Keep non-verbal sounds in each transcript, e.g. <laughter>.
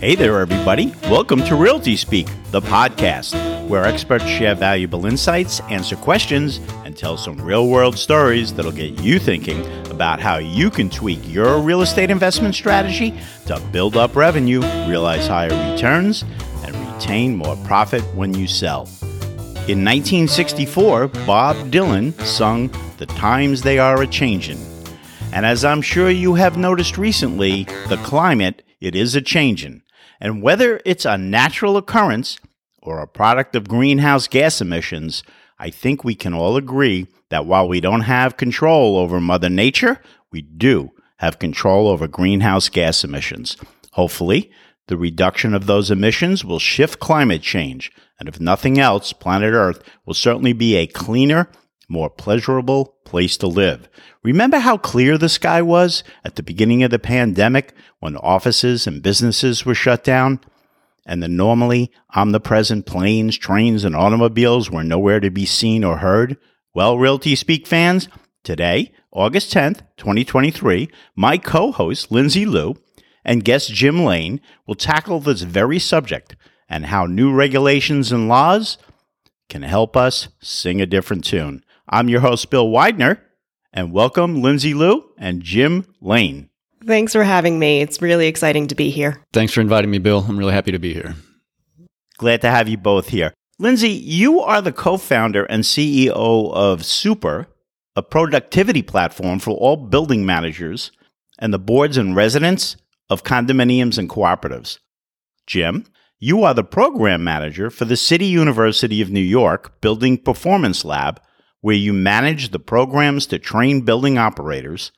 Hey there, everybody. Welcome to Realty Speak, the podcast, where experts share valuable insights, answer questions, and tell some real world stories that'll get you thinking about how you can tweak your real estate investment strategy to build up revenue, realize higher returns, and retain more profit when you sell. In 1964, Bob Dylan sung The Times They Are a Changin'. And as I'm sure you have noticed recently, the climate, it is a changin'. And whether it's a natural occurrence or a product of greenhouse gas emissions, I think we can all agree that while we don't have control over Mother Nature, we do have control over greenhouse gas emissions. Hopefully, the reduction of those emissions will shift climate change, and if nothing else, planet Earth will certainly be a cleaner, more pleasurable place to live. Remember how clear the sky was at the beginning of the pandemic when offices and businesses were shut down? And the normally omnipresent planes, trains, and automobiles were nowhere to be seen or heard? Well, Realty Speak fans, today, August 10th, 2023, my co host, Lindsay Liu, and guest Jim Lane will tackle this very subject and how new regulations and laws can help us sing a different tune. I'm your host, Bill Widener, and welcome Lindsay Liu and Jim Lane. Thanks for having me. It's really exciting to be here. Thanks for inviting me, Bill. I'm really happy to be here. Glad to have you both here. Lindsay, you are the co founder and CEO of Super, a productivity platform for all building managers and the boards and residents of condominiums and cooperatives. Jim, you are the program manager for the City University of New York Building Performance Lab where you manage the programs to train building operators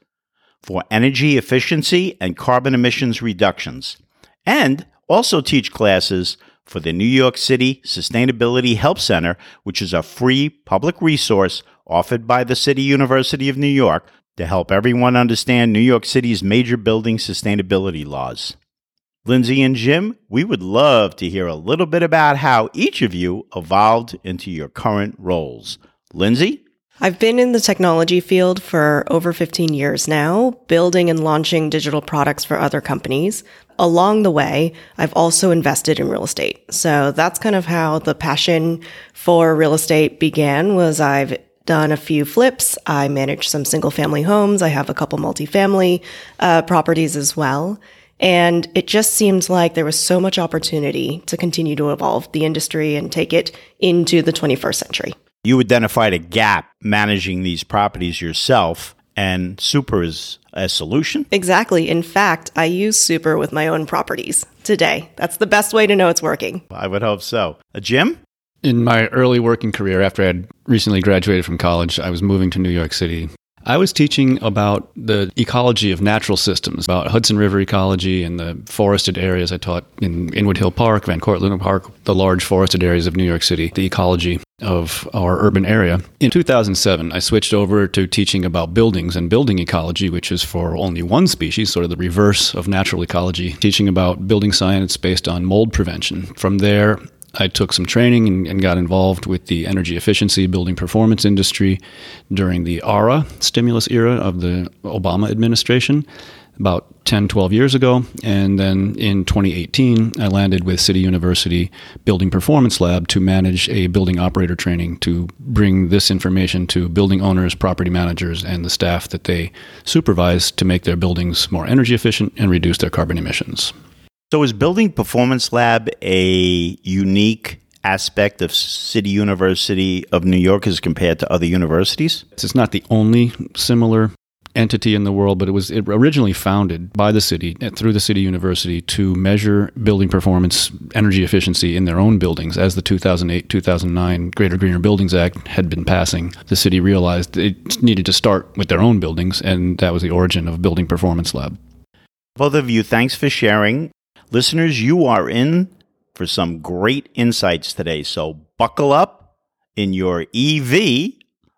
for energy efficiency and carbon emissions reductions, and also teach classes for the New York City Sustainability Help Center, which is a free public resource offered by the City University of New York to help everyone understand New York City's major building sustainability laws. Lindsay and Jim, we would love to hear a little bit about how each of you evolved into your current roles. Lindsay? I've been in the technology field for over 15 years now, building and launching digital products for other companies. Along the way, I've also invested in real estate. So that's kind of how the passion for real estate began was I've done a few flips. I manage some single family homes. I have a couple multifamily uh, properties as well. And it just seemed like there was so much opportunity to continue to evolve the industry and take it into the 21st century you identified a gap managing these properties yourself, and Super is a solution? Exactly. In fact, I use Super with my own properties today. That's the best way to know it's working. I would hope so. A Jim? In my early working career, after I had recently graduated from college, I was moving to New York City I was teaching about the ecology of natural systems, about Hudson River ecology and the forested areas. I taught in Inwood Hill Park, Van Cortlandt Park, the large forested areas of New York City, the ecology of our urban area. In 2007, I switched over to teaching about buildings and building ecology, which is for only one species, sort of the reverse of natural ecology, teaching about building science based on mold prevention. From there, I took some training and, and, got involved with the energy efficiency building performance industry during the ARRA stimulus era of the Obama administration about 10, 12 years ago. And then in 2018, I landed with City University Building Performance Lab to manage a building operator training to bring this information to building owners, property managers, and the staff that they supervise to make their buildings more energy efficient and reduce their carbon emissions. So, is Building Performance Lab a unique aspect of City University of New York as compared to other universities? It's not the only similar entity in the world, but it was originally founded by the city uh, through the city university to measure building performance, energy efficiency in their own buildings. As the 2008 2009 Greater Greener Buildings Act had been passing, the city realized it needed to start with their own buildings, and that was the origin of Building Performance Lab. Both of you, thanks for sharing. Listeners, you are in for some great insights today. So buckle up in your EV,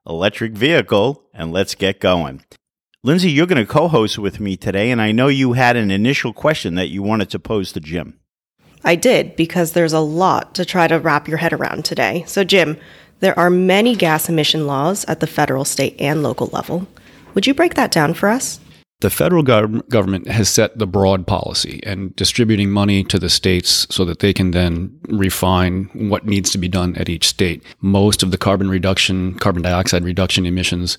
electric vehicle, and let's get going. Lindsay, you're going to co host with me today, and I know you had an initial question that you wanted to pose to Jim. I did, because there's a lot to try to wrap your head around today. So, Jim, there are many gas emission laws at the federal, state, and local level. Would you break that down for us? The federal gov- government has set the broad policy and distributing money to the states so that they can then refine what needs to be done at each state. Most of the carbon reduction, carbon dioxide reduction emissions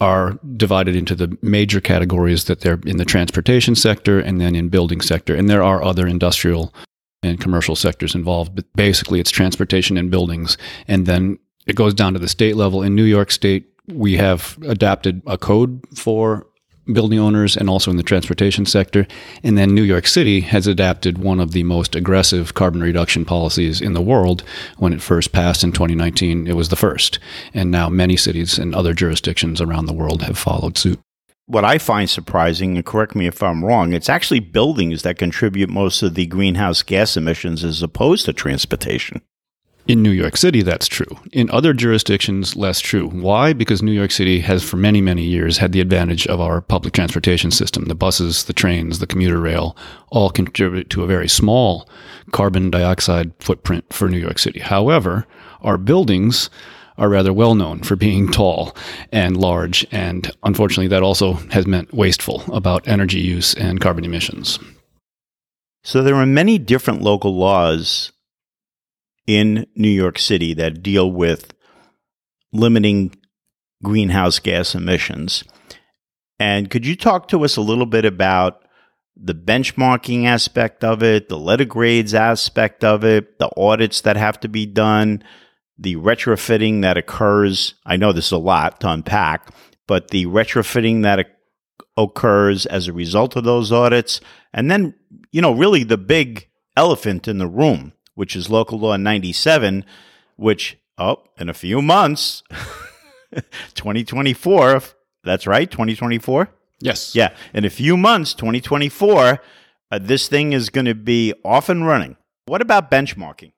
are divided into the major categories that they're in the transportation sector and then in building sector. And there are other industrial and commercial sectors involved, but basically it's transportation and buildings. And then it goes down to the state level. In New York State, we have adapted a code for building owners and also in the transportation sector. And then New York City has adapted one of the most aggressive carbon reduction policies in the world. When it first passed in 2019, it was the first. And now many cities and other jurisdictions around the world have followed suit. What I find surprising, and correct me if I'm wrong, it's actually buildings that contribute most of the greenhouse gas emissions as opposed to transportation. In New York City, that's true. In other jurisdictions, less true. Why? Because New York City has, for many, many years, had the advantage of our public transportation system. The buses, the trains, the commuter rail all contribute to a very small carbon dioxide footprint for New York City. However, our buildings are rather well known for being <laughs> tall and large, and unfortunately, that also has meant wasteful about energy use and carbon emissions. So there are many different local laws in New York City that deal with limiting greenhouse gas emissions. And could you talk to us a little bit about the benchmarking aspect of it, the letter grades aspect of it, the audits that have to be done, the retrofitting that occurs? I know this is a lot to unpack, but the retrofitting that occurs as a result of those audits. And then, you know, really the big elephant in the room which is Local Law 97, which, oh, in a few months, <laughs> 2024, that's right, 2024? Yes. Yeah, in a few months, 2024, uh, this thing is going to be off and running. What about benchmarking?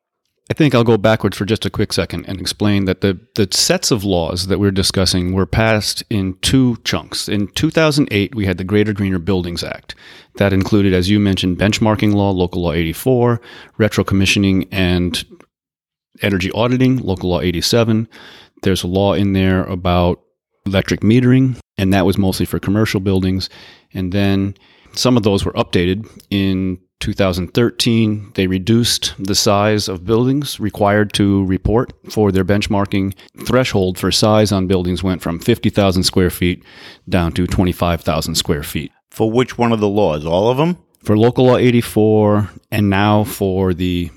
I think I'll go backwards for just a quick second and explain that the, the sets of laws that we're discussing were passed in two chunks. In 2008, we had the Greater Greener Buildings Act. That included, as you mentioned, benchmarking law, Local Law 84, retro commissioning and energy auditing, Local Law 87. There's a law in there about electric metering, and that was mostly for commercial buildings. And then some of those were updated in 2013, they reduced the size of buildings required to report for their benchmarking. Threshold for size on buildings went from 50,000 square feet down to 25,000 square feet. For which one of the laws? All of them? For Local Law 84 and now for the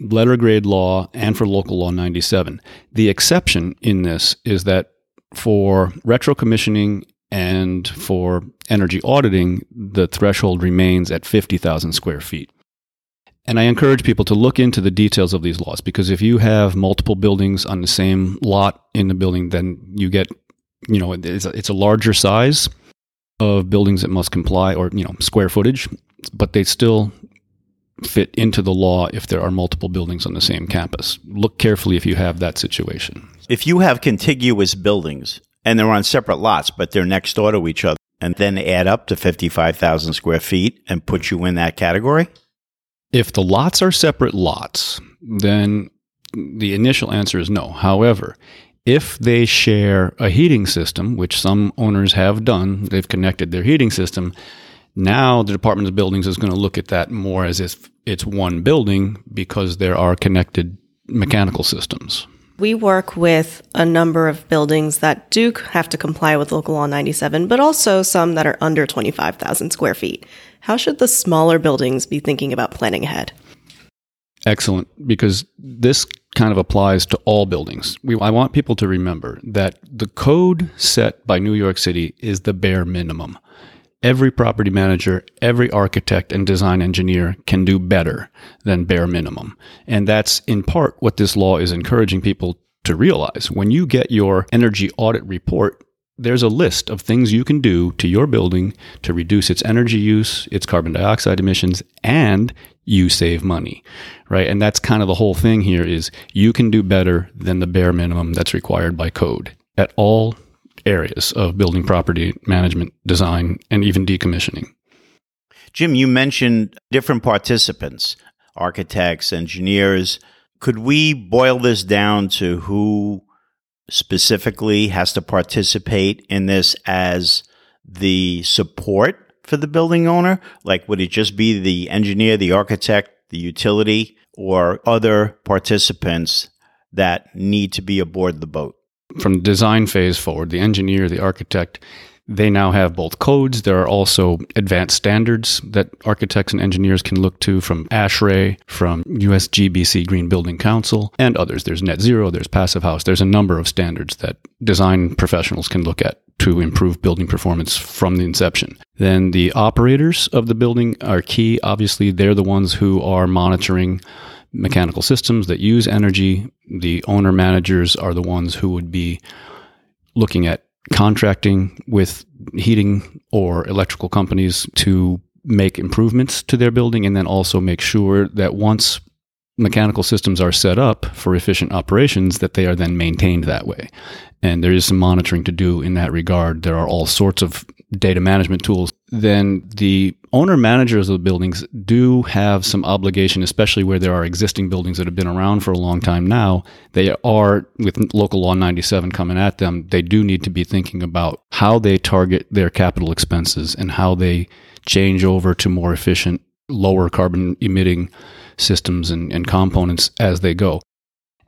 letter grade law and for Local Law 97. The exception in this is that for retro commissioning and for energy auditing, the threshold remains at 50,000 square feet. And I encourage people to look into the details of these laws because if you have multiple buildings on the same lot in the building, then you get, you know, it's a, it's a larger size of buildings that must comply or, you know, square footage, but they still fit into the law if there are multiple buildings on the same campus. Look carefully if you have that situation. If you have contiguous buildings, and they're on separate lots, but they're next door to each other, and then add up to 55,000 square feet and put you in that category? If the lots are separate lots, then the initial answer is no. However, if they share a heating system, which some owners have done, they've connected their heating system. Now the Department of Buildings is going to look at that more as if it's one building because there are connected mechanical systems. We work with a number of buildings that do have to comply with Local Law 97, but also some that are under 25,000 square feet. How should the smaller buildings be thinking about planning ahead? Excellent, because this kind of applies to all buildings. We, I want people to remember that the code set by New York City is the bare minimum every property manager, every architect and design engineer can do better than bare minimum. And that's in part what this law is encouraging people to realize. When you get your energy audit report, there's a list of things you can do to your building to reduce its energy use, its carbon dioxide emissions, and you save money, right? And that's kind of the whole thing here is you can do better than the bare minimum that's required by code at all areas of building property management, design, and even decommissioning. Jim, you mentioned different participants, architects, engineers. Could we boil this down to who specifically has to participate in this as the support for the building owner? Like, would it just be the engineer, the architect, the utility, or other participants that need to be aboard the boat? From the design phase forward, the engineer, the architect, they now have both codes. There are also advanced standards that architects and engineers can look to from ASHRAE, from USGBC Green Building Council, and others. There's Net Zero, there's Passive House. There's a number of standards that design professionals can look at to improve building performance from the inception. Then the operators of the building are key. Obviously, they're the ones who are monitoring mechanical systems that use energy. The owner managers are the ones who would be looking at contracting with heating or electrical companies to make improvements to their building and then also make sure that once mechanical systems are set up for efficient operations that they are then maintained that way and there is some monitoring to do in that regard. There are all sorts of data management tools. Then the owner managers of the buildings do have some obligation, especially where there are existing buildings that have been around for a long time now. They are, with local law 97 coming at them, they do need to be thinking about how they target their capital expenses and how they change over to more efficient, lower carbon emitting systems and, and components as they go.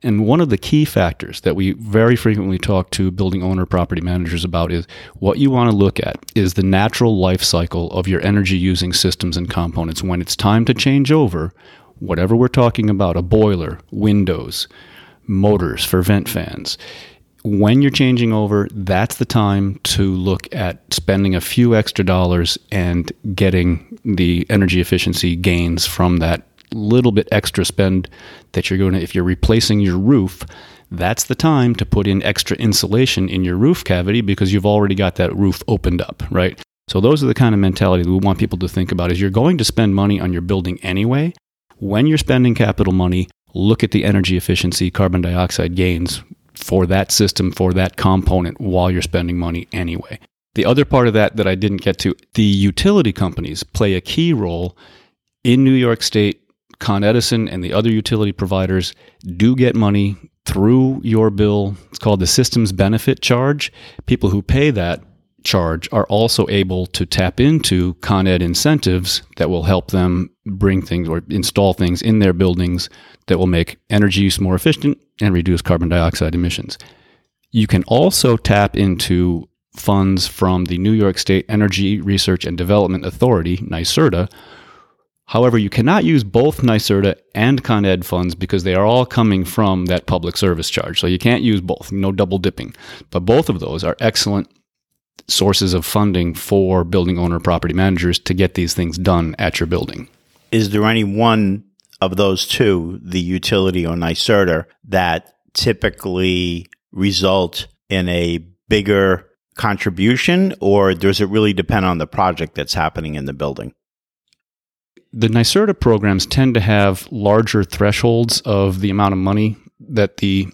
And one of the key factors that we very frequently talk to building owner property managers about is what you want to look at is the natural life cycle of your energy using systems and components. When it's time to change over, whatever we're talking about, a boiler, windows, motors for vent fans, when you're changing over, that's the time to look at spending a few extra dollars and getting the energy efficiency gains from that little bit extra spend that you're going to, if you're replacing your roof, that's the time to put in extra insulation in your roof cavity because you've already got that roof opened up, right? So those are the kind of mentality that we want people to think about is you're going to spend money on your building anyway. When you're spending capital money, look at the energy efficiency, carbon dioxide gains for that system, for that component while you're spending money anyway. The other part of that that I didn't get to, the utility companies play a key role in New York State Con Edison and the other utility providers do get money through your bill. It's called the systems benefit charge. People who pay that charge are also able to tap into Con Ed incentives that will help them bring things or install things in their buildings that will make energy use more efficient and reduce carbon dioxide emissions. You can also tap into funds from the New York State Energy Research and Development Authority, NYSERDA, However, you cannot use both NYSERDA and Con Ed funds because they are all coming from that public service charge. So you can't use both, no double dipping. But both of those are excellent sources of funding for building owner property managers to get these things done at your building. Is there any one of those two, the utility or NYSERDA, that typically result in a bigger contribution, or does it really depend on the project that's happening in the building? The NYSERDA programs tend to have larger thresholds of the amount of money that the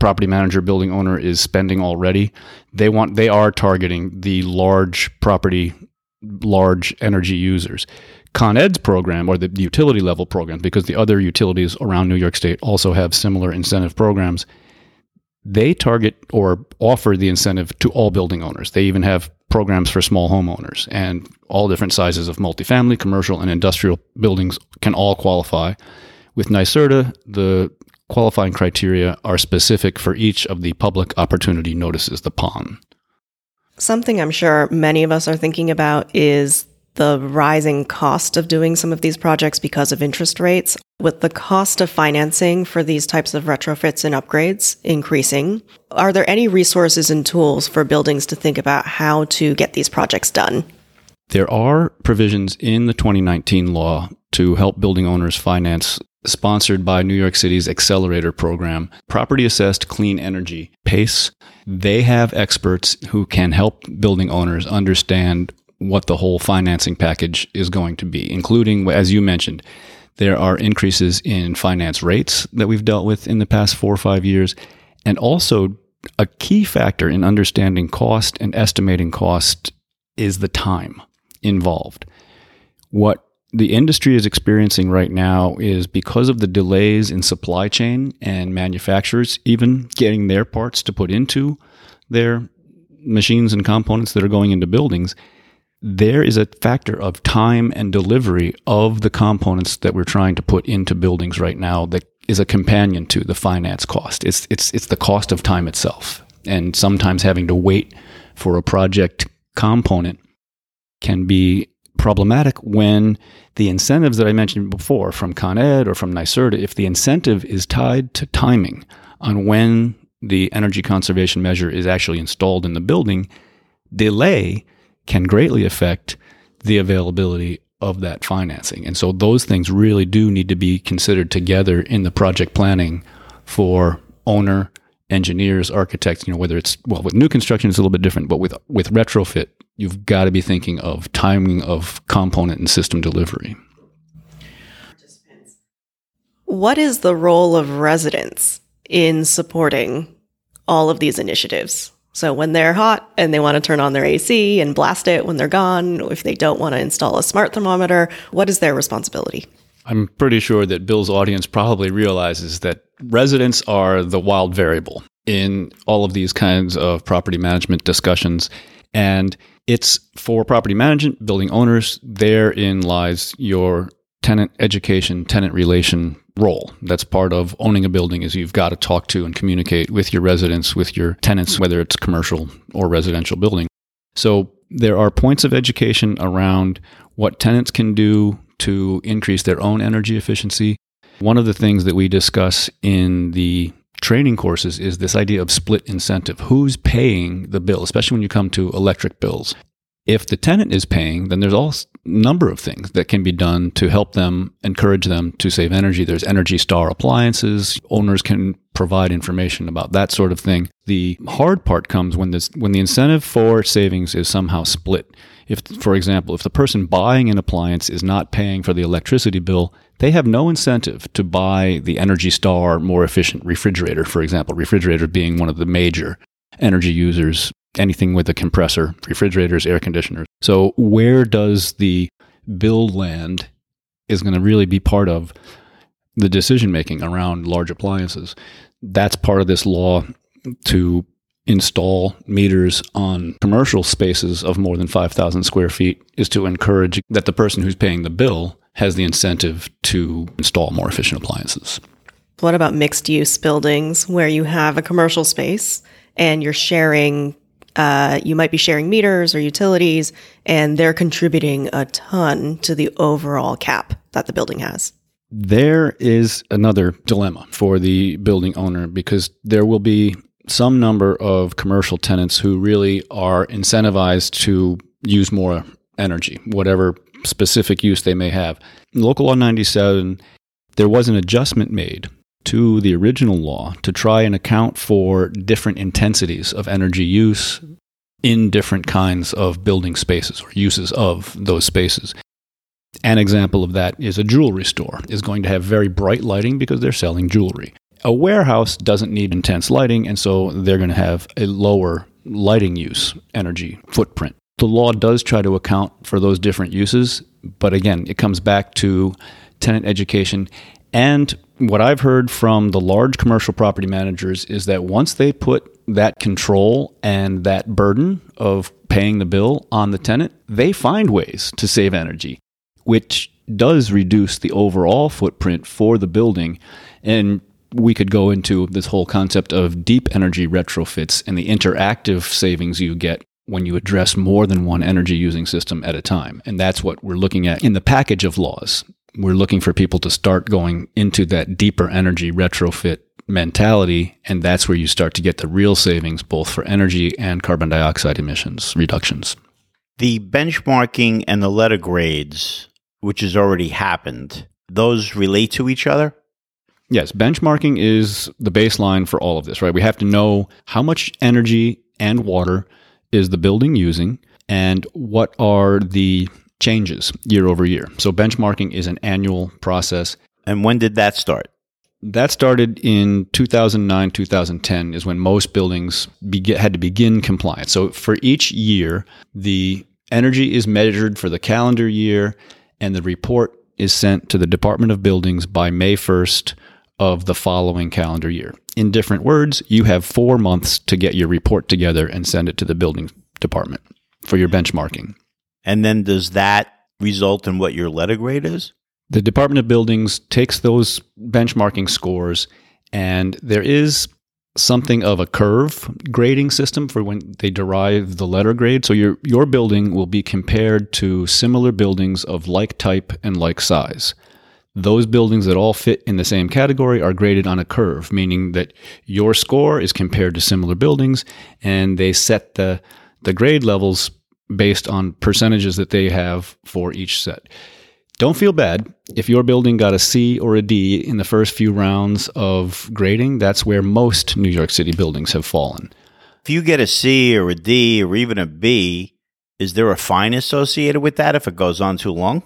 property manager building owner is spending already. They want they are targeting the large property large energy users. Con Ed's program or the utility level program, because the other utilities around New York state also have similar incentive programs. They target or offer the incentive to all building owners. They even have programs for small homeowners and all different sizes of multifamily, commercial, and industrial buildings can all qualify. With NYSERDA, the qualifying criteria are specific for each of the public opportunity notices, the PON. Something I'm sure many of us are thinking about is the rising cost of doing some of these projects because of interest rates. With the cost of financing for these types of retrofits and upgrades increasing, are there any resources and tools for buildings to think about how to get these projects done? There are provisions in the 2019 law to help building owners finance sponsored by New York City's accelerator program, Property Assessed Clean Energy, PACE. They have experts who can help building owners understand what the whole financing package is going to be, including, as you mentioned, there are increases in finance rates that we've dealt with in the past four or five years. And also, a key factor in understanding cost and estimating cost is the time involved. What the industry is experiencing right now is because of the delays in supply chain and manufacturers even getting their parts to put into their machines and components that are going into buildings, there is a factor of time and delivery of the components that we're trying to put into buildings right now that is a companion to the finance cost. It's it's it's the cost of time itself. And sometimes having to wait for a project component can be problematic when the incentives that I mentioned before from Con Ed or from NYSERDA, if the incentive is tied to timing on when the energy conservation measure is actually installed in the building, delay can greatly affect the availability of that financing. And so those things really do need to be considered together in the project planning for owner, engineers, architects, you know, whether it's well with new construction it's a little bit different, but with with retrofit, you've got to be thinking of timing of component and system delivery. What is the role of residents in supporting all of these initiatives? So when they're hot and they want to turn on their AC and blast it when they're gone, if they don't want to install a smart thermometer, what is their responsibility? I'm pretty sure that Bill's audience probably realizes that residents are the wild variable in all of these kinds of property management discussions. And it's for property management, building owners, therein lies your tenant education, tenant relation role. That's part of owning a building is you've got to talk to and communicate with your residents, with your tenants, whether it's commercial or residential building. So there are points of education around what tenants can do to increase their own energy efficiency. One of the things that we discuss in the training courses is this idea of split incentive. Who's paying the bill, especially when you come to electric bills? If the tenant is paying, then there's all number of things that can be done to help them encourage them to save energy. There's Energy Star appliances. Owners can provide information about that sort of thing. The hard part comes when this when the incentive for savings is somehow split. If for example, if the person buying an appliance is not paying for the electricity bill, they have no incentive to buy the Energy Star more efficient refrigerator, for example, refrigerator being one of the major energy users anything with a compressor, refrigerators, air conditioners. So, where does the build land is going to really be part of the decision making around large appliances? That's part of this law to install meters on commercial spaces of more than 5,000 square feet is to encourage that the person who's paying the bill has the incentive to install more efficient appliances. What about mixed use buildings where you have a commercial space and you're sharing uh, you might be sharing meters or utilities, and they're contributing a ton to the overall cap that the building has. There is another dilemma for the building owner because there will be some number of commercial tenants who really are incentivized to use more energy, whatever specific use they may have. In Local Law 97, there was an adjustment made to the original law to try and account for different intensities of energy use in different kinds of building spaces or uses of those spaces. An example of that is a jewelry store is going to have very bright lighting because they're selling jewelry. A warehouse doesn't need intense lighting and so they're going to have a lower lighting use energy footprint. The law does try to account for those different uses, but again, it comes back to tenant education and what I've heard from the large commercial property managers is that once they put that control and that burden of paying the bill on the tenant, they find ways to save energy, which does reduce the overall footprint for the building. And we could go into this whole concept of deep energy retrofits and the interactive savings you get when you address more than one energy using system at a time. And that's what we're looking at in the package of laws we're looking for people to start going into that deeper energy retrofit mentality. And that's where you start to get the real savings, both for energy and carbon dioxide emissions reductions. The benchmarking and the letter grades, which has already happened, those relate to each other? Yes, benchmarking is the baseline for all of this, right? We have to know how much energy and water is the building using and what are the changes year over year. So benchmarking is an annual process. And when did that start? That started in 2009, 2010 is when most buildings be- had to begin compliance. So for each year, the energy is measured for the calendar year and the report is sent to the Department of Buildings by May 1st of the following calendar year. In different words, you have four months to get your report together and send it to the building department for your benchmarking. And then does that result in what your letter grade is? The Department of Buildings takes those benchmarking scores, and there is something of a curve grading system for when they derive the letter grade. So your your building will be compared to similar buildings of like type and like size. Those buildings that all fit in the same category are graded on a curve, meaning that your score is compared to similar buildings and they set the the grade levels based on percentages that they have for each set. Don't feel bad. If your building got a C or a D in the first few rounds of grading, that's where most New York City buildings have fallen. If you get a C or a D or even a B, is there a fine associated with that if it goes on too long?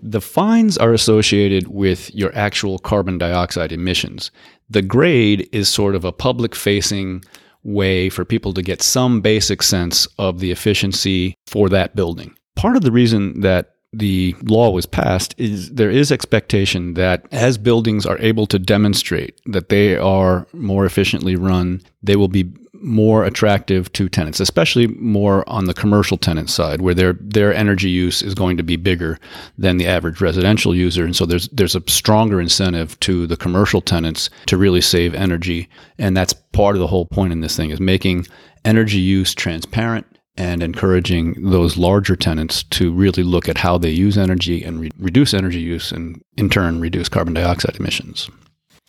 The fines are associated with your actual carbon dioxide emissions. The grade is sort of a public facing way for people to get some basic sense of the efficiency for that building. Part of the reason that the law was passed is there is expectation that as buildings are able to demonstrate that they are more efficiently run, they will be more attractive to tenants, especially more on the commercial tenant side, where their their energy use is going to be bigger than the average residential user, and so there's there's a stronger incentive to the commercial tenants to really save energy, and that's part of the whole point in this thing is making energy use transparent and encouraging those larger tenants to really look at how they use energy and re- reduce energy use and in turn reduce carbon dioxide emissions.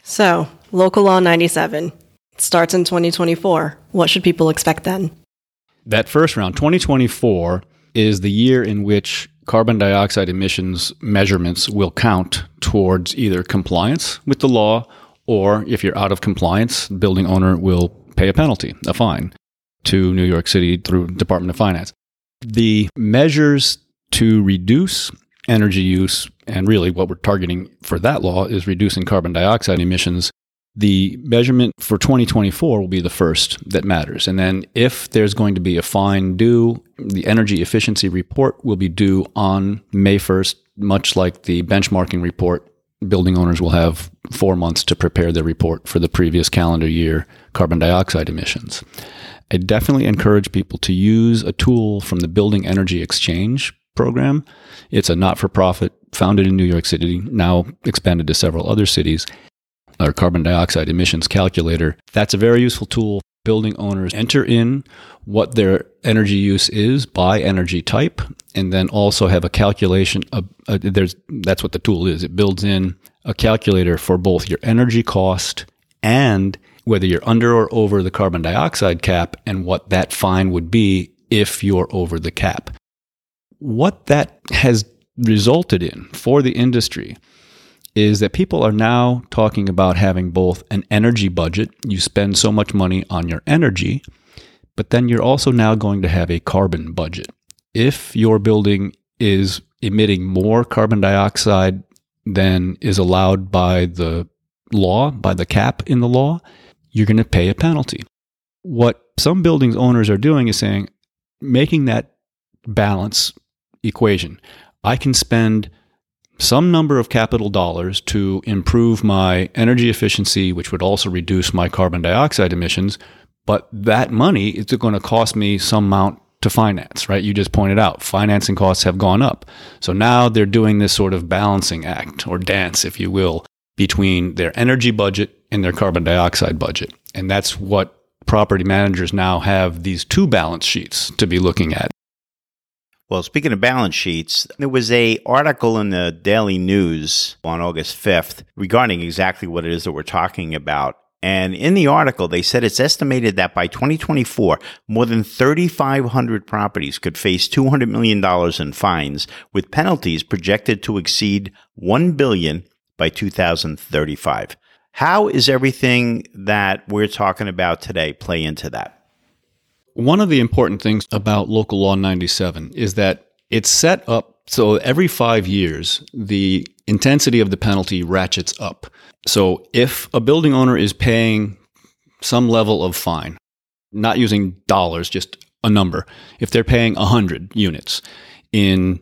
So, Local Law 97 starts in 2024. What should people expect then? That first round, 2024, is the year in which carbon dioxide emissions measurements will count towards either compliance with the law or if you're out of compliance, the building owner will pay a penalty, a fine to New York City through Department of Finance. The measures to reduce energy use, and really what we're targeting for that law is reducing carbon dioxide emissions. The measurement for 2024 will be the first that matters. And then if there's going to be a fine due, the energy efficiency report will be due on May 1st, much like the benchmarking report. Building owners will have four months to prepare their report for the previous calendar year carbon dioxide emissions. I definitely encourage people to use a tool from the Building Energy Exchange program. It's a not for profit founded in New York City, now expanded to several other cities. Our carbon dioxide emissions calculator. That's a very useful tool. Building owners enter in what their energy use is by energy type, and then also have a calculation. Of, uh, there's that's what the tool is. It builds in a calculator for both your energy cost and whether you're under or over the carbon dioxide cap and what that fine would be if you're over the cap. What that has resulted in for the industry is that people are now talking about having both an energy budget, you spend so much money on your energy, but then you're also now going to have a carbon budget. If your building is emitting more carbon dioxide than is allowed by the law, by the cap in the law, you're going to pay a penalty. What some buildings owners are doing is saying, making that balance equation. I can spend some number of capital dollars to improve my energy efficiency, which would also reduce my carbon dioxide emissions. But that money is going to cost me some amount to finance, right? You just pointed out financing costs have gone up. So now they're doing this sort of balancing act or dance, if you will, between their energy budget and their carbon dioxide budget. And that's what property managers now have these two balance sheets to be looking at. Well, speaking of balance sheets, there was a article in the Daily News on August 5th regarding exactly what it is that we're talking about. And in the article, they said it's estimated that by 2024, more than 3,500 properties could face $200 million in fines, with penalties projected to exceed $1 billion by 2035. How is everything that we're talking about today play into that? One of the important things about Local Law 97 is that it's set up so every five years, the intensity of the penalty ratchets up. So if a building owner is paying some level of fine, not using dollars, just a number, if they're paying 100 units in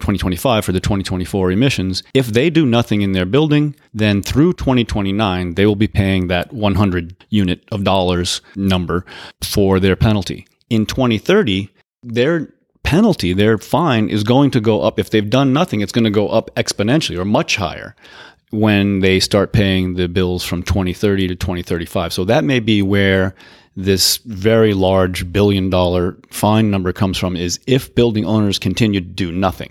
2025 for the 2024 emissions. If they do nothing in their building, then through 2029, they will be paying that 100 unit of dollars number for their penalty. In 2030, their penalty, their fine is going to go up. If they've done nothing, it's going to go up exponentially or much higher when they start paying the bills from 2030 to 2035. So that may be where this very large billion dollar fine number comes from is if building owners continue to do nothing.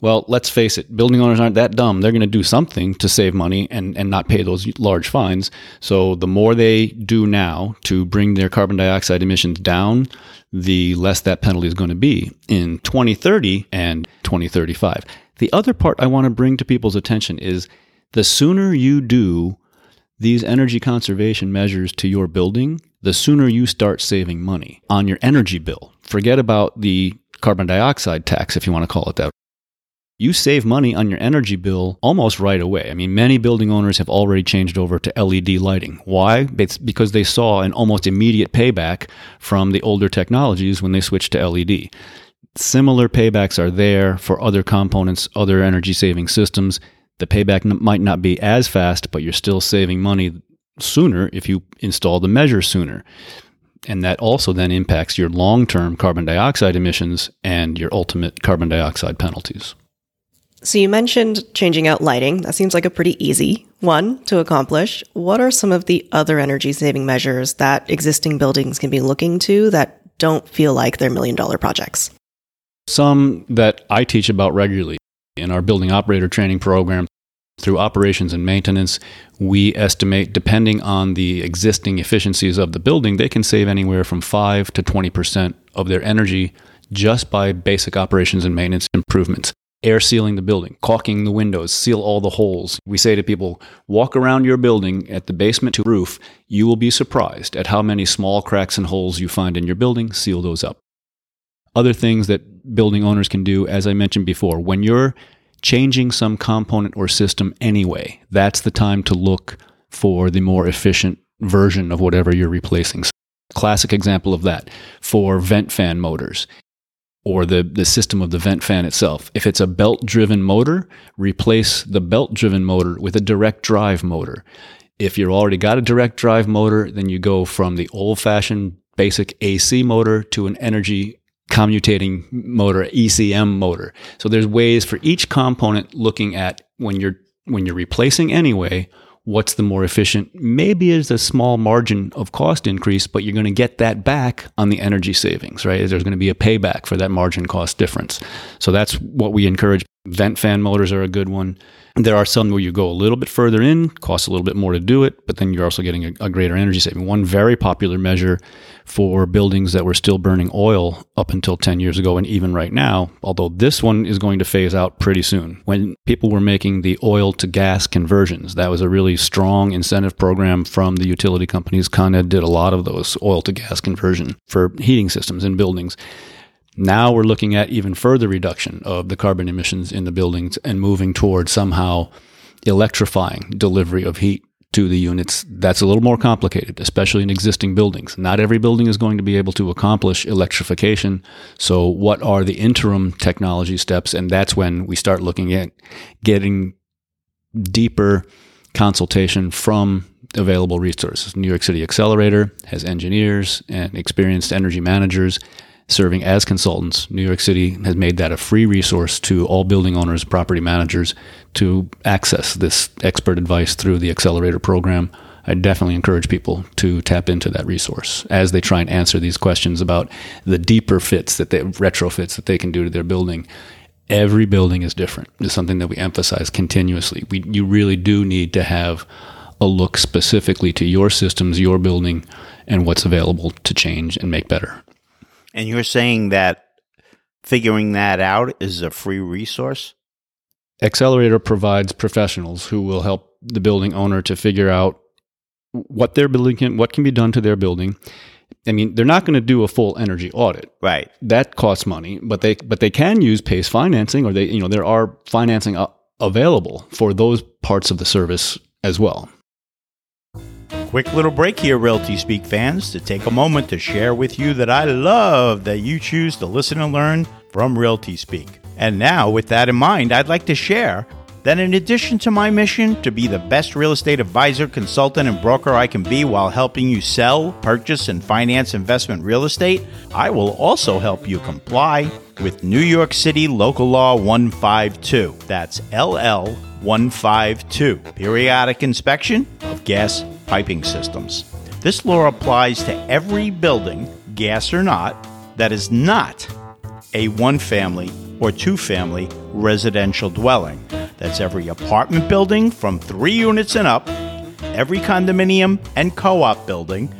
Well, let's face it, building owners aren't that dumb. They're going to do something to save money and, and not pay those large fines. So the more they do now to bring their carbon dioxide emissions down, the less that penalty is going to be in 2030 and 2035. The other part I want to bring to people's attention is the sooner you do these energy conservation measures to your building, the sooner you start saving money on your energy bill. Forget about the carbon dioxide tax, if you want to call it that. You save money on your energy bill almost right away. I mean, many building owners have already changed over to LED lighting. Why? It's because they saw an almost immediate payback from the older technologies when they switched to LED. Similar paybacks are there for other components, other energy saving systems. The payback might not be as fast, but you're still saving money sooner if you install the measure sooner. And that also then impacts your long term carbon dioxide emissions and your ultimate carbon dioxide penalties. So you mentioned changing out lighting. That seems like a pretty easy one to accomplish. What are some of the other energy saving measures that existing buildings can be looking to that don't feel like they're million dollar projects? Some that I teach about regularly in our building operator training program through operations and maintenance, we estimate, depending on the existing efficiencies of the building, they can save anywhere from 5 to 20% of their energy just by basic operations and maintenance improvements. Air sealing the building, caulking the windows, seal all the holes. We say to people, walk around your building at the basement to roof. You will be surprised at how many small cracks and holes you find in your building. Seal those up. Other things that building owners can do, as I mentioned before, when you're changing some component or system anyway, that's the time to look for the more efficient version of whatever you're replacing. Classic example of that for vent fan motors or the, the system of the vent fan itself. If it's a belt driven motor, replace the belt driven motor with a direct drive motor. If you've already got a direct drive motor, then you go from the old fashioned basic AC motor to an energy commutating motor, ECM motor. So there's ways for each component looking at when you're when you're replacing anyway, what's the more efficient? Maybe it's a small margin of cost increase, but you're going to get that back on the energy savings, right? There's going to be a payback for that margin cost difference. So that's what we encourage. Vent fan motors are a good one. There are some where you go a little bit further in, costs a little bit more to do it, but then you're also getting a, a, greater energy saving. One very popular measure for buildings that were still burning oil up until 10 years ago and even right now, although this one is going to phase out pretty soon. When people were making the oil to gas conversions, that was a really strong incentive program from the utility companies. Con Ed did a lot of those oil to gas conversion for heating systems in buildings. Now we're looking at even further reduction of the carbon emissions in the buildings and moving towards somehow electrifying delivery of heat to the units. That's a little more complicated, especially in existing buildings. Not every building is going to be able to accomplish electrification. So, what are the interim technology steps? And that's when we start looking at getting deeper consultation from available resources. New York City Accelerator has engineers and experienced energy managers serving as consultants. New York City has made that a free resource to all building owners, property managers to access this expert advice through the accelerator program. I definitely encourage people to tap into that resource as they try and answer these questions about the deeper fits that they retrofits that they can do to their building. Every building is different. It's something that we emphasize continuously. We, you really do need to have a look specifically to your systems, your building, and what's available to change and make better. And you're saying that figuring that out is a free resource? Accelerator provides professionals who will help the building owner to figure out what their building can, what can be done to their building. I mean, they're not going to do a full energy audit. Right. That costs money, but they but they can use PACE financing or they you know there are financing available for those parts of the service as well. Quick little break here, Realty Speak fans, to take a moment to share with you that I love that you choose to listen and learn from Realty Speak. And now, with that in mind, I'd like to share that in addition to my mission to be the best real estate advisor, consultant, and broker I can be while helping you sell, purchase, and finance investment real estate, I will also help you comply with New York City Local Law 152. That's LL 152, periodic inspection of gas piping systems. This law applies to every building, gas or not, that is not a one family or two family residential dwelling. That's every apartment building from three units and up, every condominium and co op building,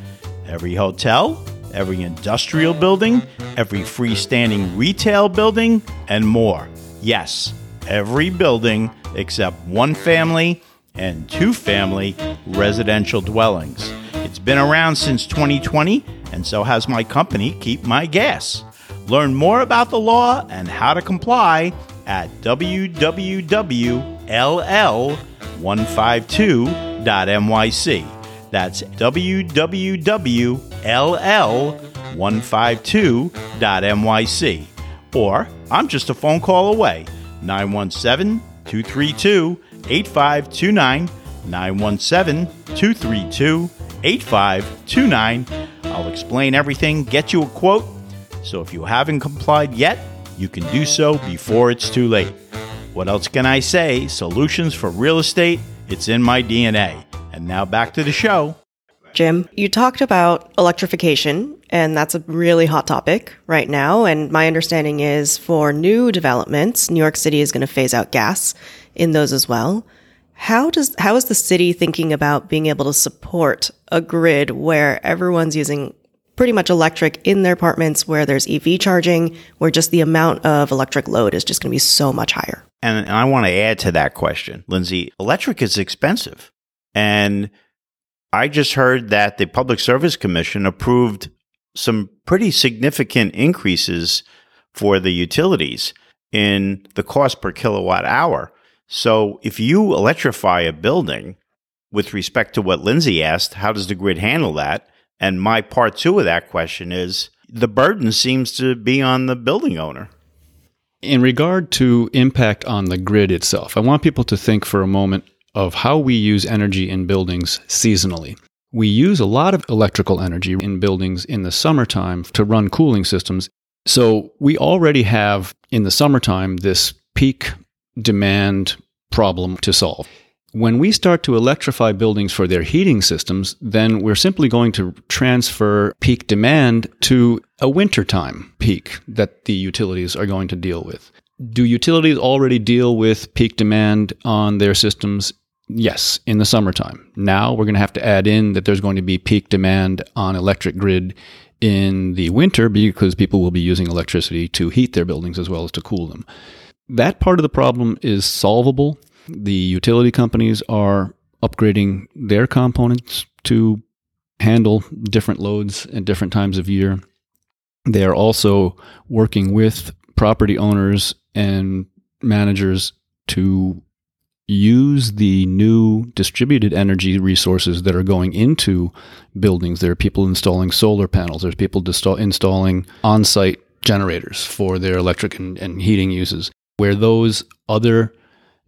every hotel, every industrial building, every freestanding retail building, and more. Yes, every building except one family and two family residential dwellings. It's been around since 2020, and so has my company, Keep My Gas. Learn more about the law and how to comply at www.ll152.nyc. That's www.ll152.nyc. Or I'm just a phone call away 917 232 8529. 917 232 8529. I'll explain everything, get you a quote. So if you haven't complied yet, you can do so before it's too late. What else can I say? Solutions for real estate, it's in my DNA. And now back to the show. Jim, you talked about electrification, and that's a really hot topic right now. And my understanding is for new developments, New York City is going to phase out gas in those as well. How does how is the city thinking about being able to support a grid where everyone's using pretty much electric in their apartments where there's EV charging, where just the amount of electric load is just going to be so much higher? And, and I want to add to that question, Lindsay. Electric is expensive. And I just heard that the Public Service Commission approved some pretty significant increases for the utilities in the cost per kilowatt hour. So if you electrify a building, with respect to what Lindsay asked, how does the grid handle that? And my part two of that question is the burden seems to be on the building owner. In regard to impact on the grid itself, I want people to think for a moment of how we use energy in buildings seasonally. We use a lot of electrical energy in buildings in the summertime to run cooling systems. So we already have in the summertime this peak demand problem to solve. When we start to electrify buildings for their heating systems, then we're simply going to transfer peak demand to a wintertime peak that the utilities are going to deal with. Do utilities already deal with peak demand on their systems Yes, in the summertime. Now we're going to have to add in that there's going to be peak demand on electric grid in the winter because people will be using electricity to heat their buildings as well as to cool them. That part of the problem is solvable. The utility companies are upgrading their components to handle different loads at different times of year. They are also working with property owners and managers to use the new distributed energy resources that are going into buildings. There are people installing solar panels. There's people distal- installing on-site generators for their electric and, and heating uses. Where those other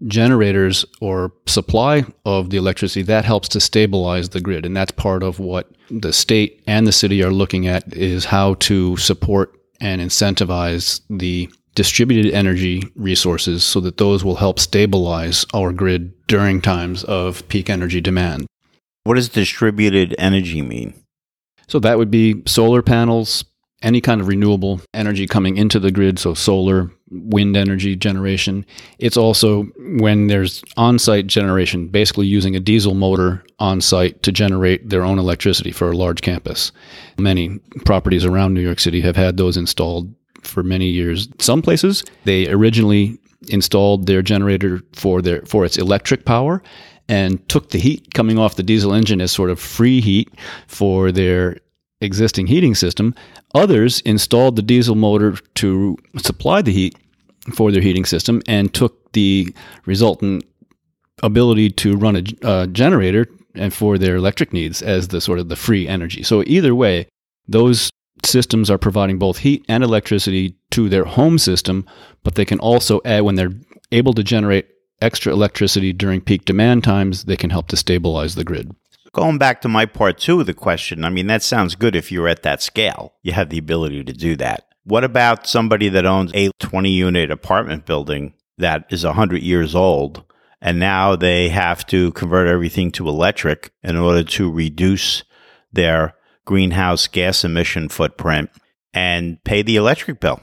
generators or supply of the electricity that helps to stabilize the grid and that's part of what the state and the city are looking at is how to support and incentivize the distributed energy resources so that those will help stabilize our grid during times of peak energy demand. What does distributed energy mean? So that would be solar panels, any kind of renewable energy coming into the grid, so solar, wind energy generation. It's also when there's on site generation, basically using a diesel motor on site to generate their own electricity for a large campus. Many properties around New York City have had those installed for many years. Some places they originally installed their generator for their for its electric power and took the heat coming off the diesel engine as sort of free heat for their existing heating system. Others installed the diesel motor to supply the heat for their heating system and took the resultant ability to run a, a uh, generator and for their electric needs as the sort of the free energy. So either way, those systems are providing both heat and electricity to their home system, but they can also add, when they're able to generate extra electricity during peak demand times, they can help to stabilize the grid. Going back to my part two of the question, I mean, that sounds good if you're at that scale. You have the ability to do that. What about somebody that owns a 20 unit apartment building that is 100 years old and now they have to convert everything to electric in order to reduce their greenhouse gas emission footprint and pay the electric bill?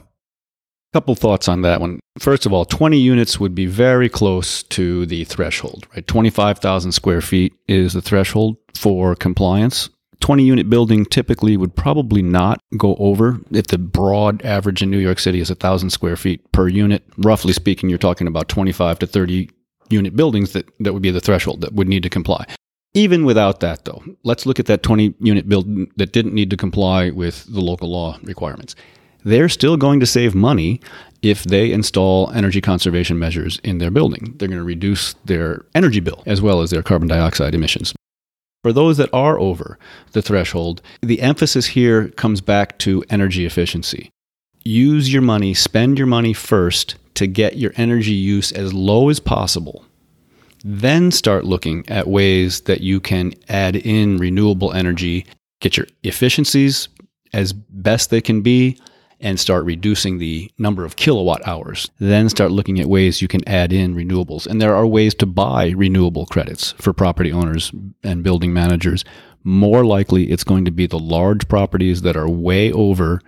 Couple thoughts on that one. First of all, 20 units would be very close to the threshold, right? 25,000 square feet is the threshold for compliance. 20 unit building typically would probably not go over if the broad average in New York City is 1,000 square feet per unit. Roughly speaking, you're talking about 25 to 30 unit buildings that, that would be the threshold that would need to comply. Even without that, though, let's look at that 20 unit building that didn't need to comply with the local law requirements they're still going to save money if they install energy conservation measures in their building. They're going to reduce their energy bill as well as their carbon dioxide emissions. For those that are over the threshold, the emphasis here comes back to energy efficiency. Use your money, spend your money first to get your energy use as low as possible. Then start looking at ways that you can add in renewable energy, get your efficiencies as best they can be, and start reducing the number of kilowatt hours. Then start looking at ways you can add in renewables. And there are ways to buy renewable credits for property owners and building managers. More likely, it's going to be the large properties that are way over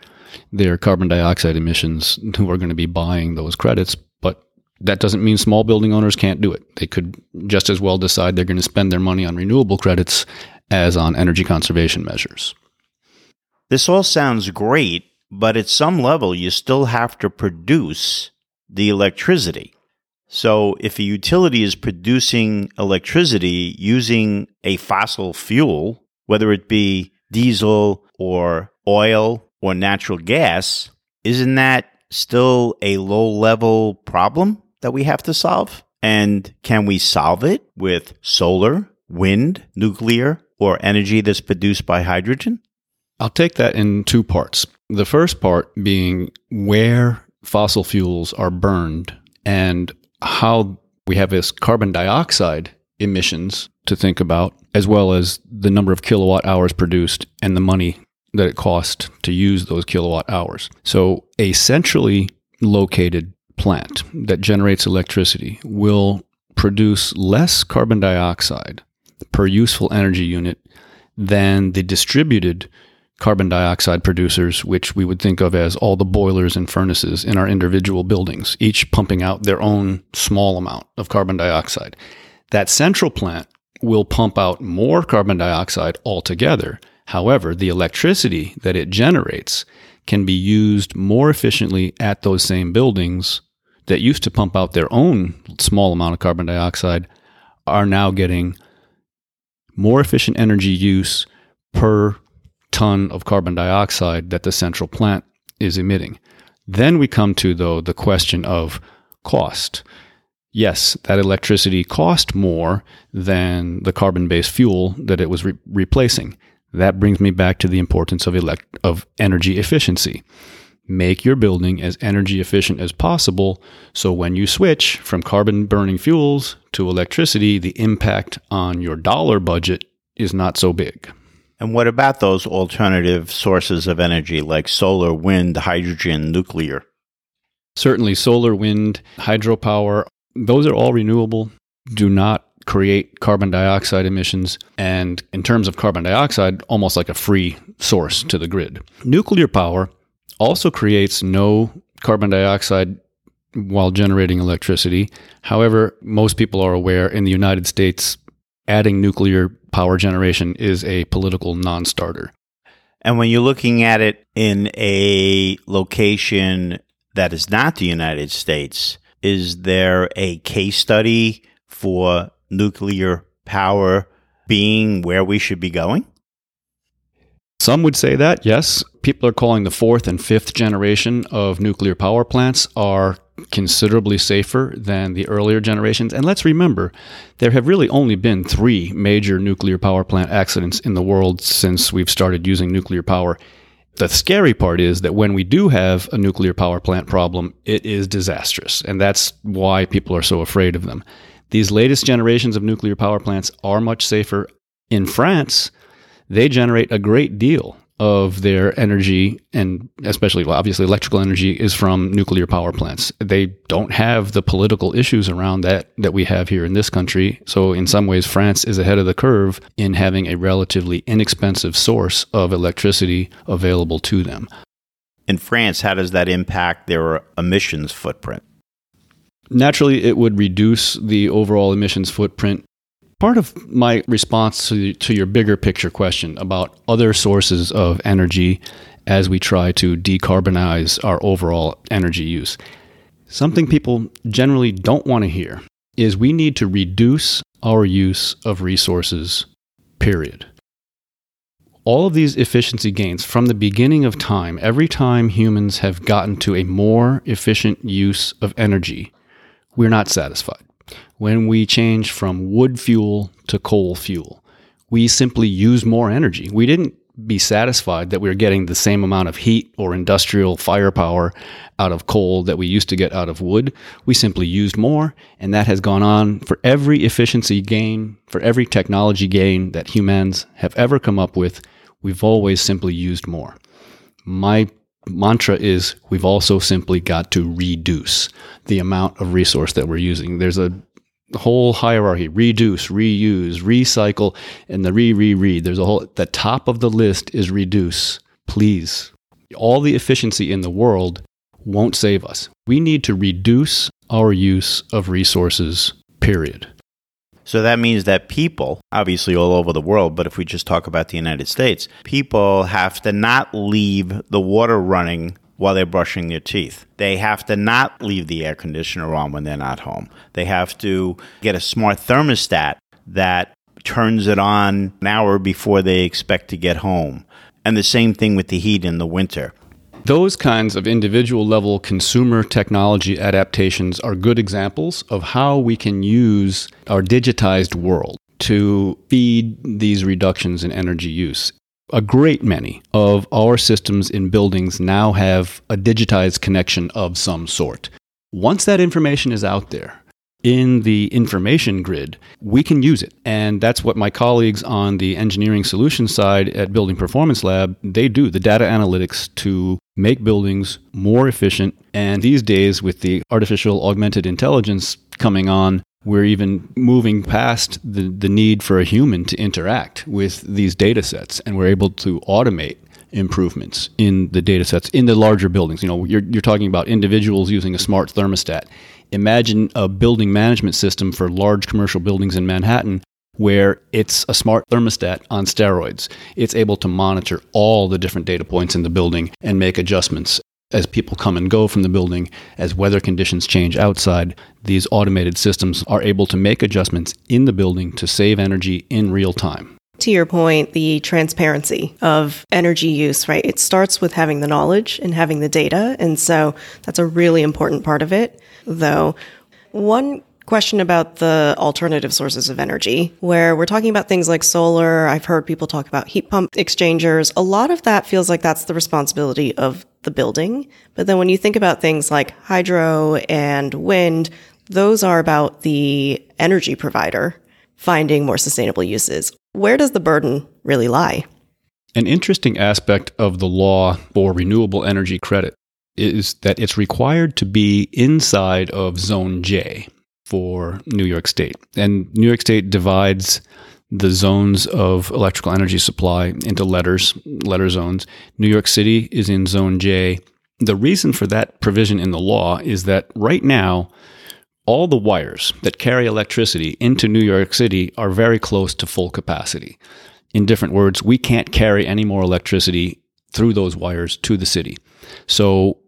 their carbon dioxide emissions who are going to be buying those credits. But that doesn't mean small building owners can't do it. They could just as well decide they're going to spend their money on renewable credits as on energy conservation measures. This all sounds great but at some level, you still have to produce the electricity. So if a utility is producing electricity using a fossil fuel, whether it be diesel or oil or natural gas, isn't that still a low level problem that we have to solve? And can we solve it with solar, wind, nuclear, or energy that's produced by hydrogen? I'll take that in two parts. The first part being where fossil fuels are burned and how we have this carbon dioxide emissions to think about, as well as the number of kilowatt hours produced and the money that it costs to use those kilowatt hours. So, a centrally located plant that generates electricity will produce less carbon dioxide per useful energy unit than the distributed carbon dioxide producers, which we would think of as all the boilers and furnaces in our individual buildings, each pumping out their own small amount of carbon dioxide. That central plant will pump out more carbon dioxide altogether. However, the electricity that it generates can be used more efficiently at those same buildings that used to pump out their own small amount of carbon dioxide are now getting more efficient energy use per ton of carbon dioxide that the central plant is emitting. Then we come to, though, the question of cost. Yes, that electricity cost more than the carbon based fuel that it was re- replacing. That brings me back to the importance of, elect- of energy efficiency. Make your building as energy efficient as possible so when you switch from carbon burning fuels to electricity, the impact on your dollar budget is not so big. And what about those alternative sources of energy like solar, wind, hydrogen, nuclear? Certainly, solar, wind, hydropower, those are all renewable, do not create carbon dioxide emissions, and in terms of carbon dioxide, almost like a free source to the grid. Nuclear power also creates no carbon dioxide while generating electricity. However, most people are aware in the United States, adding nuclear power generation is a political non starter. And when you're looking at it in a location that is not the United States, is there a case study for nuclear power being where we should be going? Some would say that, yes. People are calling the fourth and fifth generation of nuclear power plants are considerably safer than the earlier generations. And let's remember, there have really only been three major nuclear power plant accidents in the world since we've started using nuclear power. The scary part is that when we do have a nuclear power plant problem, it is disastrous. And that's why people are so afraid of them. These latest generations of nuclear power plants are much safer. In France, they generate a great deal of their energy, and especially, well, obviously, electrical energy is from nuclear power plants. They don't have the political issues around that that we have here in this country. So, in some ways, France is ahead of the curve in having a relatively inexpensive source of electricity available to them. In France, how does that impact their emissions footprint? Naturally, it would reduce the overall emissions footprint part of my response to, to your bigger picture question about other sources of energy as we try to decarbonize our overall energy use. Something people generally don't want to hear is we need to reduce our use of resources, period. All of these efficiency gains from the beginning of time, every time humans have gotten to a more efficient use of energy, we're not satisfied when we change from wood fuel to coal fuel. We simply use more energy. We didn't be satisfied that we were getting the same amount of heat or industrial firepower out of coal that we used to get out of wood. We simply used more, and that has gone on for every efficiency gain, for every technology gain that humans have ever come up with. We've always simply used more. My mantra is we've also simply got to reduce the amount of resource that we're using. There's a whole hierarchy reduce reuse recycle and the re re re. There's a whole the top of the list is reduce. Please. All the efficiency in the world won't save us. We need to reduce our use of resources period so that means that people, obviously all over the world, but if we just talk about the United States, people have to not leave the water running while they're brushing their teeth. They have to not leave the air conditioner on when they're not home. They have to get a smart thermostat that turns it on an hour before they expect to get home. And the same thing with the heat in the winter. Those kinds of individual level consumer technology adaptations are good examples of how we can use our digitized world to feed these reductions in energy use a great many of our systems in buildings now have a digitized connection of some sort. Once that information is out there in the information grid, we can use it. And that's what my colleagues on the engineering solutions side at Building Performance Lab, they do the data analytics to make buildings more efficient. And these days with the artificial augmented intelligence coming on, we're even moving past the, the need for a human to interact with these data sets. And we're able to automate improvements in the data sets in the larger buildings. You know you're, you're talking about individuals using a smart thermostat. Imagine a building management system for large commercial buildings in manhattan where it's a smart thermostat on steroids. It's able to monitor all the different data points in the building and make adjustments as people come and go from the building, as weather conditions change outside, these automated systems are able to make adjustments in the building to save energy in real time. To your point, the transparency of energy use, right? It starts with having the knowledge and having the data. And so that's a really important part of it. Though, one question about the alternative sources of energy, where we're talking about things like solar. I've heard people talk about heat pump exchangers. A lot of that feels like that's the responsibility of the building. But then when you think about things like hydro and wind, those are about the energy provider finding more sustainable uses. Where does the burden really lie? An interesting aspect of the law for renewable energy credit is that it's required to be inside of Zone J for New York State. And New York State divides the zones of electrical energy supply into letters, letter zones. New York City is in zone J. The reason for that provision in the law is that right now, all the wires that carry electricity into New York City are very close to full capacity. In different words, we can't carry any more electricity through those wires to the city. So,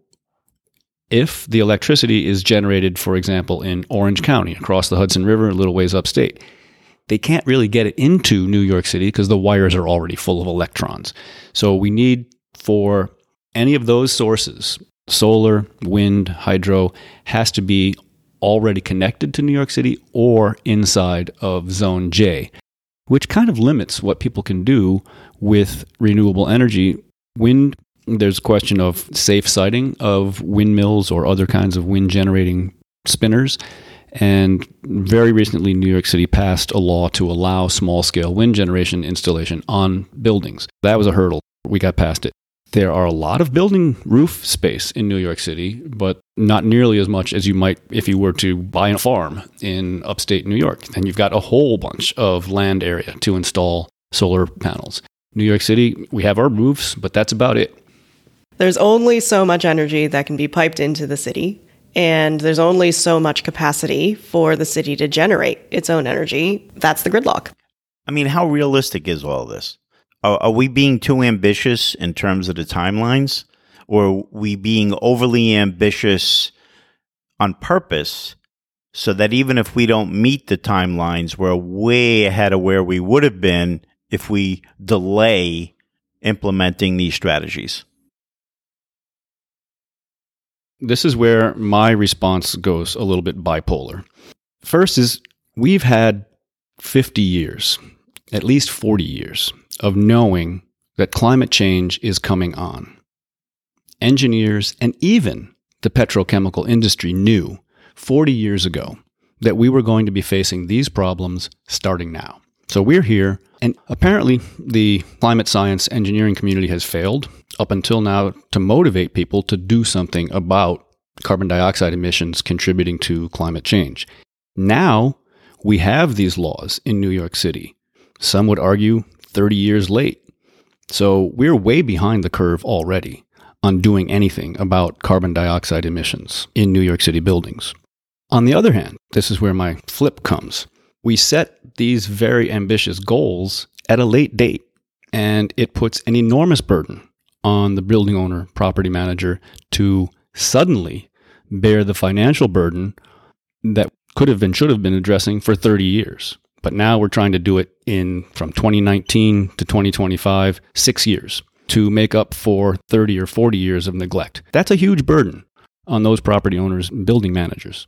if the electricity is generated, for example, in Orange County across the Hudson River, a little ways upstate, they can't really get it into New York City because the wires are already full of electrons. So we need for any of those sources, solar, wind, hydro, has to be already connected to New York City or inside of Zone J, which kind of limits what people can do with renewable energy. Wind There's a question of safe siting of windmills or other kinds of wind generating spinners. And very recently, New York City passed a law to allow small scale wind generation installation on buildings. That was a hurdle. We got past it. There are a lot of building roof space in New York City, but not nearly as much as you might if you were to buy a farm in upstate New York. Then you've got a whole bunch of land area to install solar panels. New York City, we have our roofs, but that's about it. There's only so much energy that can be piped into the city, and there's only so much capacity for the city to generate its own energy. That's the gridlock. I mean, how realistic is all this? Are, are we being too ambitious in terms of the timelines? Or are we being overly ambitious on purpose so that even if we don't meet the timelines, we're way ahead of where we would have been if we delay implementing these strategies? This is where my response goes a little bit bipolar. First is we've had 50 years, at least 40 years, of knowing that climate change is coming on. Engineers and even the petrochemical industry knew 40 years ago that we were going to be facing these problems starting now. So we're here, and apparently the climate science engineering community has failed up until now to motivate people to do something about carbon dioxide emissions contributing to climate change. Now we have these laws in New York City. Some would argue 30 years late. So we're way behind the curve already on doing anything about carbon dioxide emissions in New York City buildings. On the other hand, this is where my flip comes we set these very ambitious goals at a late date, and it puts an enormous burden on the building owner, property manager to suddenly bear the financial burden that could have been, should have been addressing for 30 years. But now we're trying to do it in from 2019 to 2025, six years to make up for 30 or 40 years of neglect. That's a huge burden on those property owners and building managers.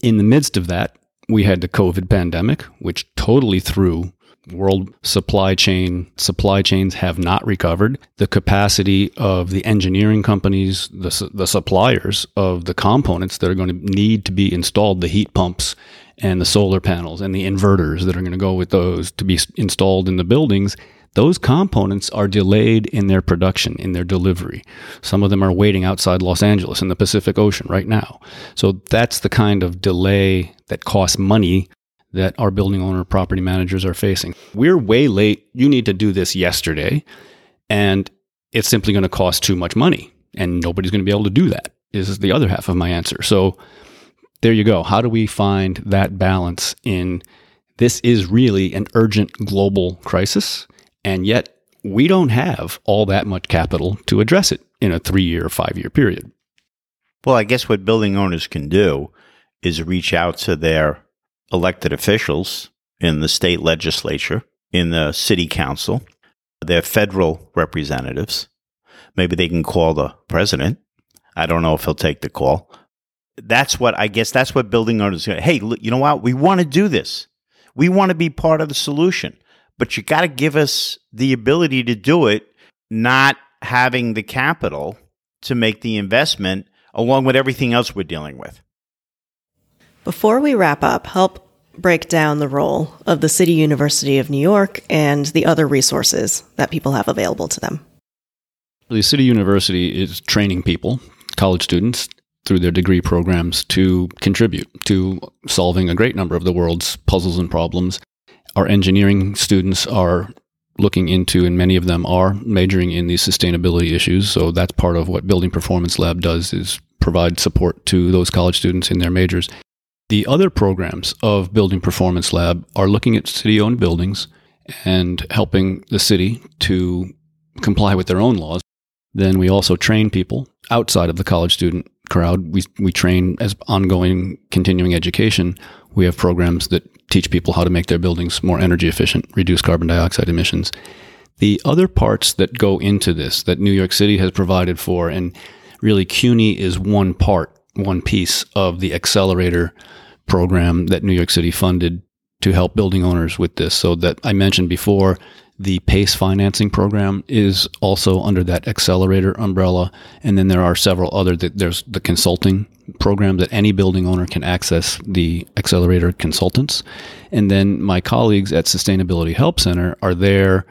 In the midst of that, we had the COVID pandemic, which totally threw world supply chain supply chains have not recovered the capacity of the engineering companies the, the suppliers of the components that are going to need to be installed the heat pumps and the solar panels and the inverters that are going to go with those to be installed in the buildings those components are delayed in their production, in their delivery. Some of them are waiting outside Los Angeles in the Pacific Ocean right now. So that's the kind of delay that costs money that our building owner property managers are facing. We're way late. You need to do this yesterday. And it's simply going to cost too much money. And nobody's going to be able to do that, is the other half of my answer. So there you go. How do we find that balance in this is really an urgent global crisis? And yet, we don't have all that much capital to address it in a three year five year period. Well, I guess what building owners can do is reach out to their elected officials in the state legislature, in the city council, their federal representatives. Maybe they can call the president. I don't know if he'll take the call. That's what I guess that's what building owners. Going. Hey, you know what? We want to do this. We want to be part of the solution but you got to give us the ability to do it, not having the capital to make the investment along with everything else we're dealing with. Before we wrap up, help break down the role of the City University of New York and the other resources that people have available to them. The City University is training people, college students, through their degree programs to contribute to solving a great number of the world's puzzles and problems our engineering students are looking into, and many of them are majoring in these sustainability issues. So that's part of what Building Performance Lab does is provide support to those college students in their majors. The other programs of Building Performance Lab are looking at city-owned buildings and helping the city to comply with their own laws. Then we also train people outside of the college student crowd. We, we train as ongoing continuing education. We have programs that teach people how to make their buildings more energy efficient, reduce carbon dioxide emissions. The other parts that go into this that New York City has provided for, and really CUNY is one part, one piece of the accelerator program that New York City funded to help building owners with this. So that I mentioned before, The PACE financing program is also under that accelerator umbrella. And then there are several other, that there's the consulting program that any building owner can access the accelerator consultants. And then my colleagues at Sustainability Help Center are there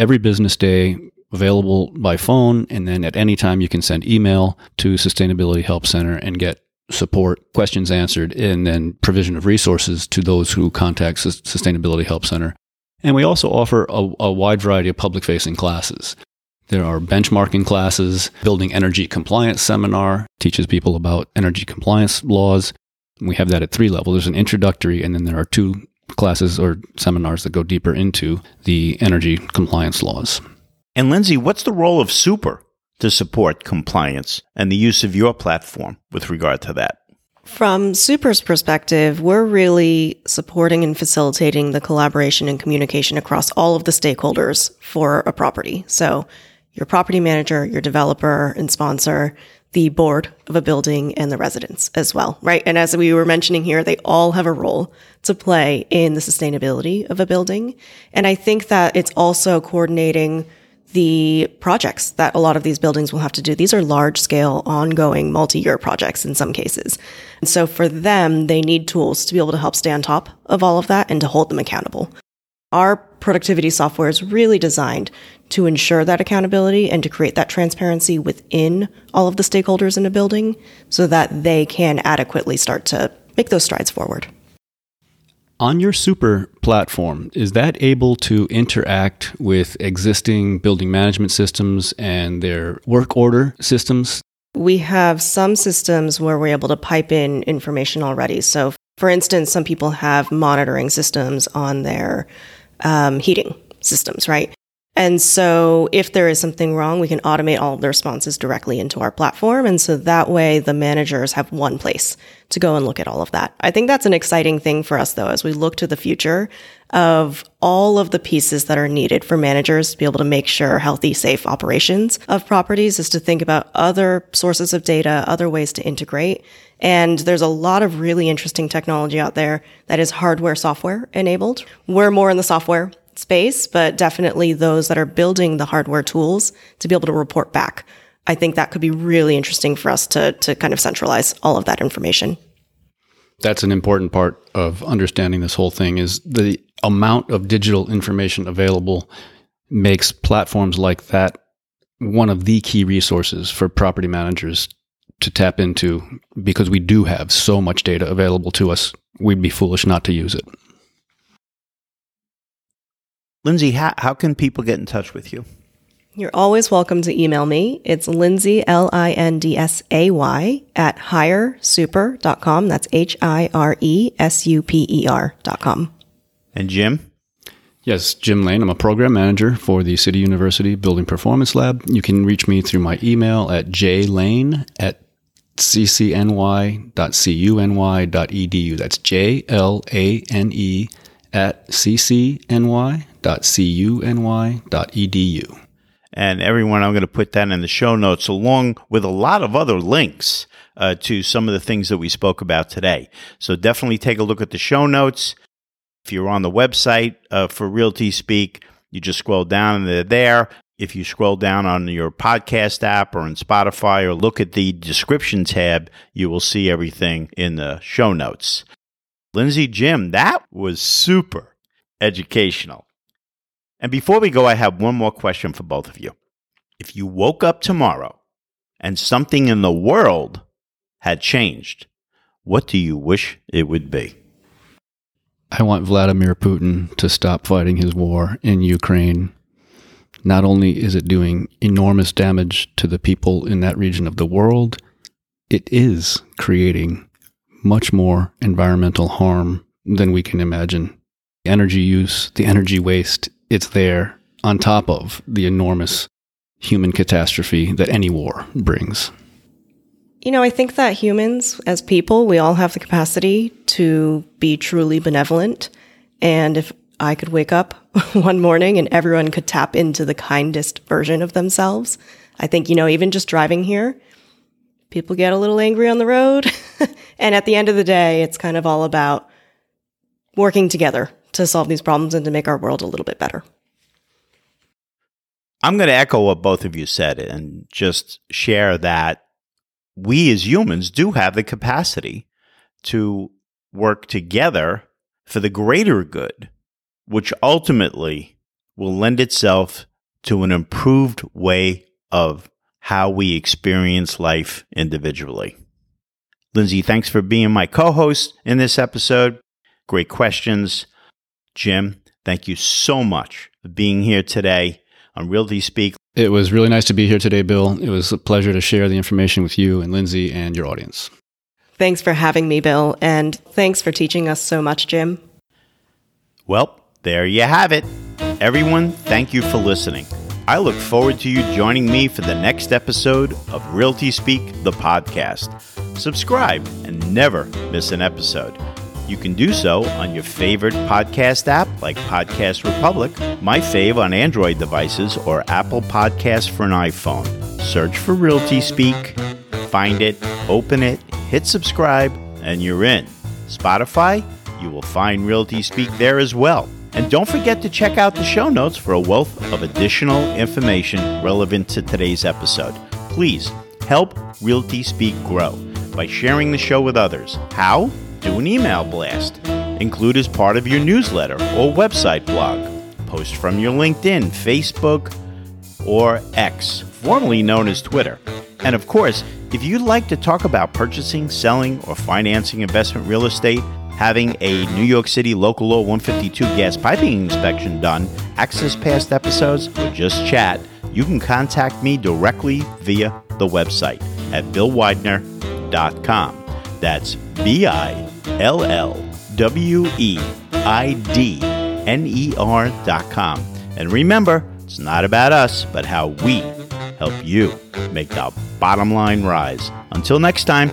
every business day available by phone. And then at any time you can send email to Sustainability Help Center and get support, questions answered, and then provision of resources to those who contact Sustainability Help Center. And we also offer a, a wide variety of public facing classes. There are benchmarking classes, building energy compliance seminar, teaches people about energy compliance laws. We have that at three levels. There's an introductory, and then there are two classes or seminars that go deeper into the energy compliance laws. And Lindsay, what's the role of Super to support compliance and the use of your platform with regard to that? From Super's perspective, we're really supporting and facilitating the collaboration and communication across all of the stakeholders for a property. So your property manager, your developer and sponsor, the board of a building and the residents as well, right? And as we were mentioning here, they all have a role to play in the sustainability of a building. And I think that it's also coordinating the projects that a lot of these buildings will have to do. These are large scale, ongoing, multi year projects in some cases. And so for them, they need tools to be able to help stay on top of all of that and to hold them accountable. Our productivity software is really designed to ensure that accountability and to create that transparency within all of the stakeholders in a building so that they can adequately start to make those strides forward. On your super platform, is that able to interact with existing building management systems and their work order systems? We have some systems where we're able to pipe in information already. So, for instance, some people have monitoring systems on their um, heating systems, right? And so if there is something wrong, we can automate all of the responses directly into our platform. And so that way the managers have one place to go and look at all of that. I think that's an exciting thing for us though, as we look to the future of all of the pieces that are needed for managers to be able to make sure healthy, safe operations of properties is to think about other sources of data, other ways to integrate. And there's a lot of really interesting technology out there that is hardware software enabled. We're more in the software space, but definitely those that are building the hardware tools to be able to report back. I think that could be really interesting for us to, to kind of centralize all of that information. That's an important part of understanding this whole thing is the amount of digital information available makes platforms like that one of the key resources for property managers to tap into because we do have so much data available to us. We'd be foolish not to use it. Lindsay, how, how can people get in touch with you? You're always welcome to email me. It's Lindsay, L I N D S A Y, at hiresuper.com. That's H I R E S U P E R.com. And Jim? Yes, Jim Lane. I'm a program manager for the City University Building Performance Lab. You can reach me through my email at jlane at ccny.cuny.edu. That's J L A N E at ccny www.cuny.edu. And everyone, I'm going to put that in the show notes along with a lot of other links uh, to some of the things that we spoke about today. So definitely take a look at the show notes. If you're on the website uh, for Realty Speak, you just scroll down and they're there. If you scroll down on your podcast app or in Spotify or look at the description tab, you will see everything in the show notes. Lindsay, Jim, that was super educational. And before we go, I have one more question for both of you. If you woke up tomorrow and something in the world had changed, what do you wish it would be? I want Vladimir Putin to stop fighting his war in Ukraine. Not only is it doing enormous damage to the people in that region of the world, it is creating much more environmental harm than we can imagine. The Energy use, the energy waste it's there on top of the enormous human catastrophe that any war brings. You know, I think that humans, as people, we all have the capacity to be truly benevolent. And if I could wake up <laughs> one morning and everyone could tap into the kindest version of themselves, I think, you know, even just driving here, people get a little angry on the road. <laughs> and at the end of the day, it's kind of all about working together to solve these problems and to make our world a little bit better. I'm going to echo what both of you said and just share that we as humans do have the capacity to work together for the greater good, which ultimately will lend itself to an improved way of how we experience life individually. Lindsay, thanks for being my co host in this episode. Great questions. Jim, thank you so much for being here today on Realty Speak. It was really nice to be here today, Bill. It was a pleasure to share the information with you and Lindsay and your audience. Thanks for having me, Bill, and thanks for teaching us so much, Jim. Well, there you have it. Everyone, thank you for listening. I look forward to you joining me for the next episode of Realty Speak, the podcast. Subscribe and never miss an episode. You can do so on your favorite podcast app like Podcast Republic, my fave on Android devices, or Apple Podcasts for an iPhone. Search for Realty Speak, find it, open it, hit subscribe, and you're in. Spotify, you will find Realty Speak there as well. And don't forget to check out the show notes for a wealth of additional information relevant to today's episode. Please help Realty Speak grow by sharing the show with others. How? do an email blast. Include as part of your newsletter or website blog. Post from your LinkedIn, Facebook, or X, formerly known as Twitter. And of course, if you'd like to talk about purchasing, selling, or financing investment real estate, having a New York City Local Law 152 gas piping inspection done, access past episodes, or just chat, you can contact me directly via the website at billweidner.com. That's B I L L W E I D N E R dot com. And remember, it's not about us, but how we help you make the bottom line rise. Until next time.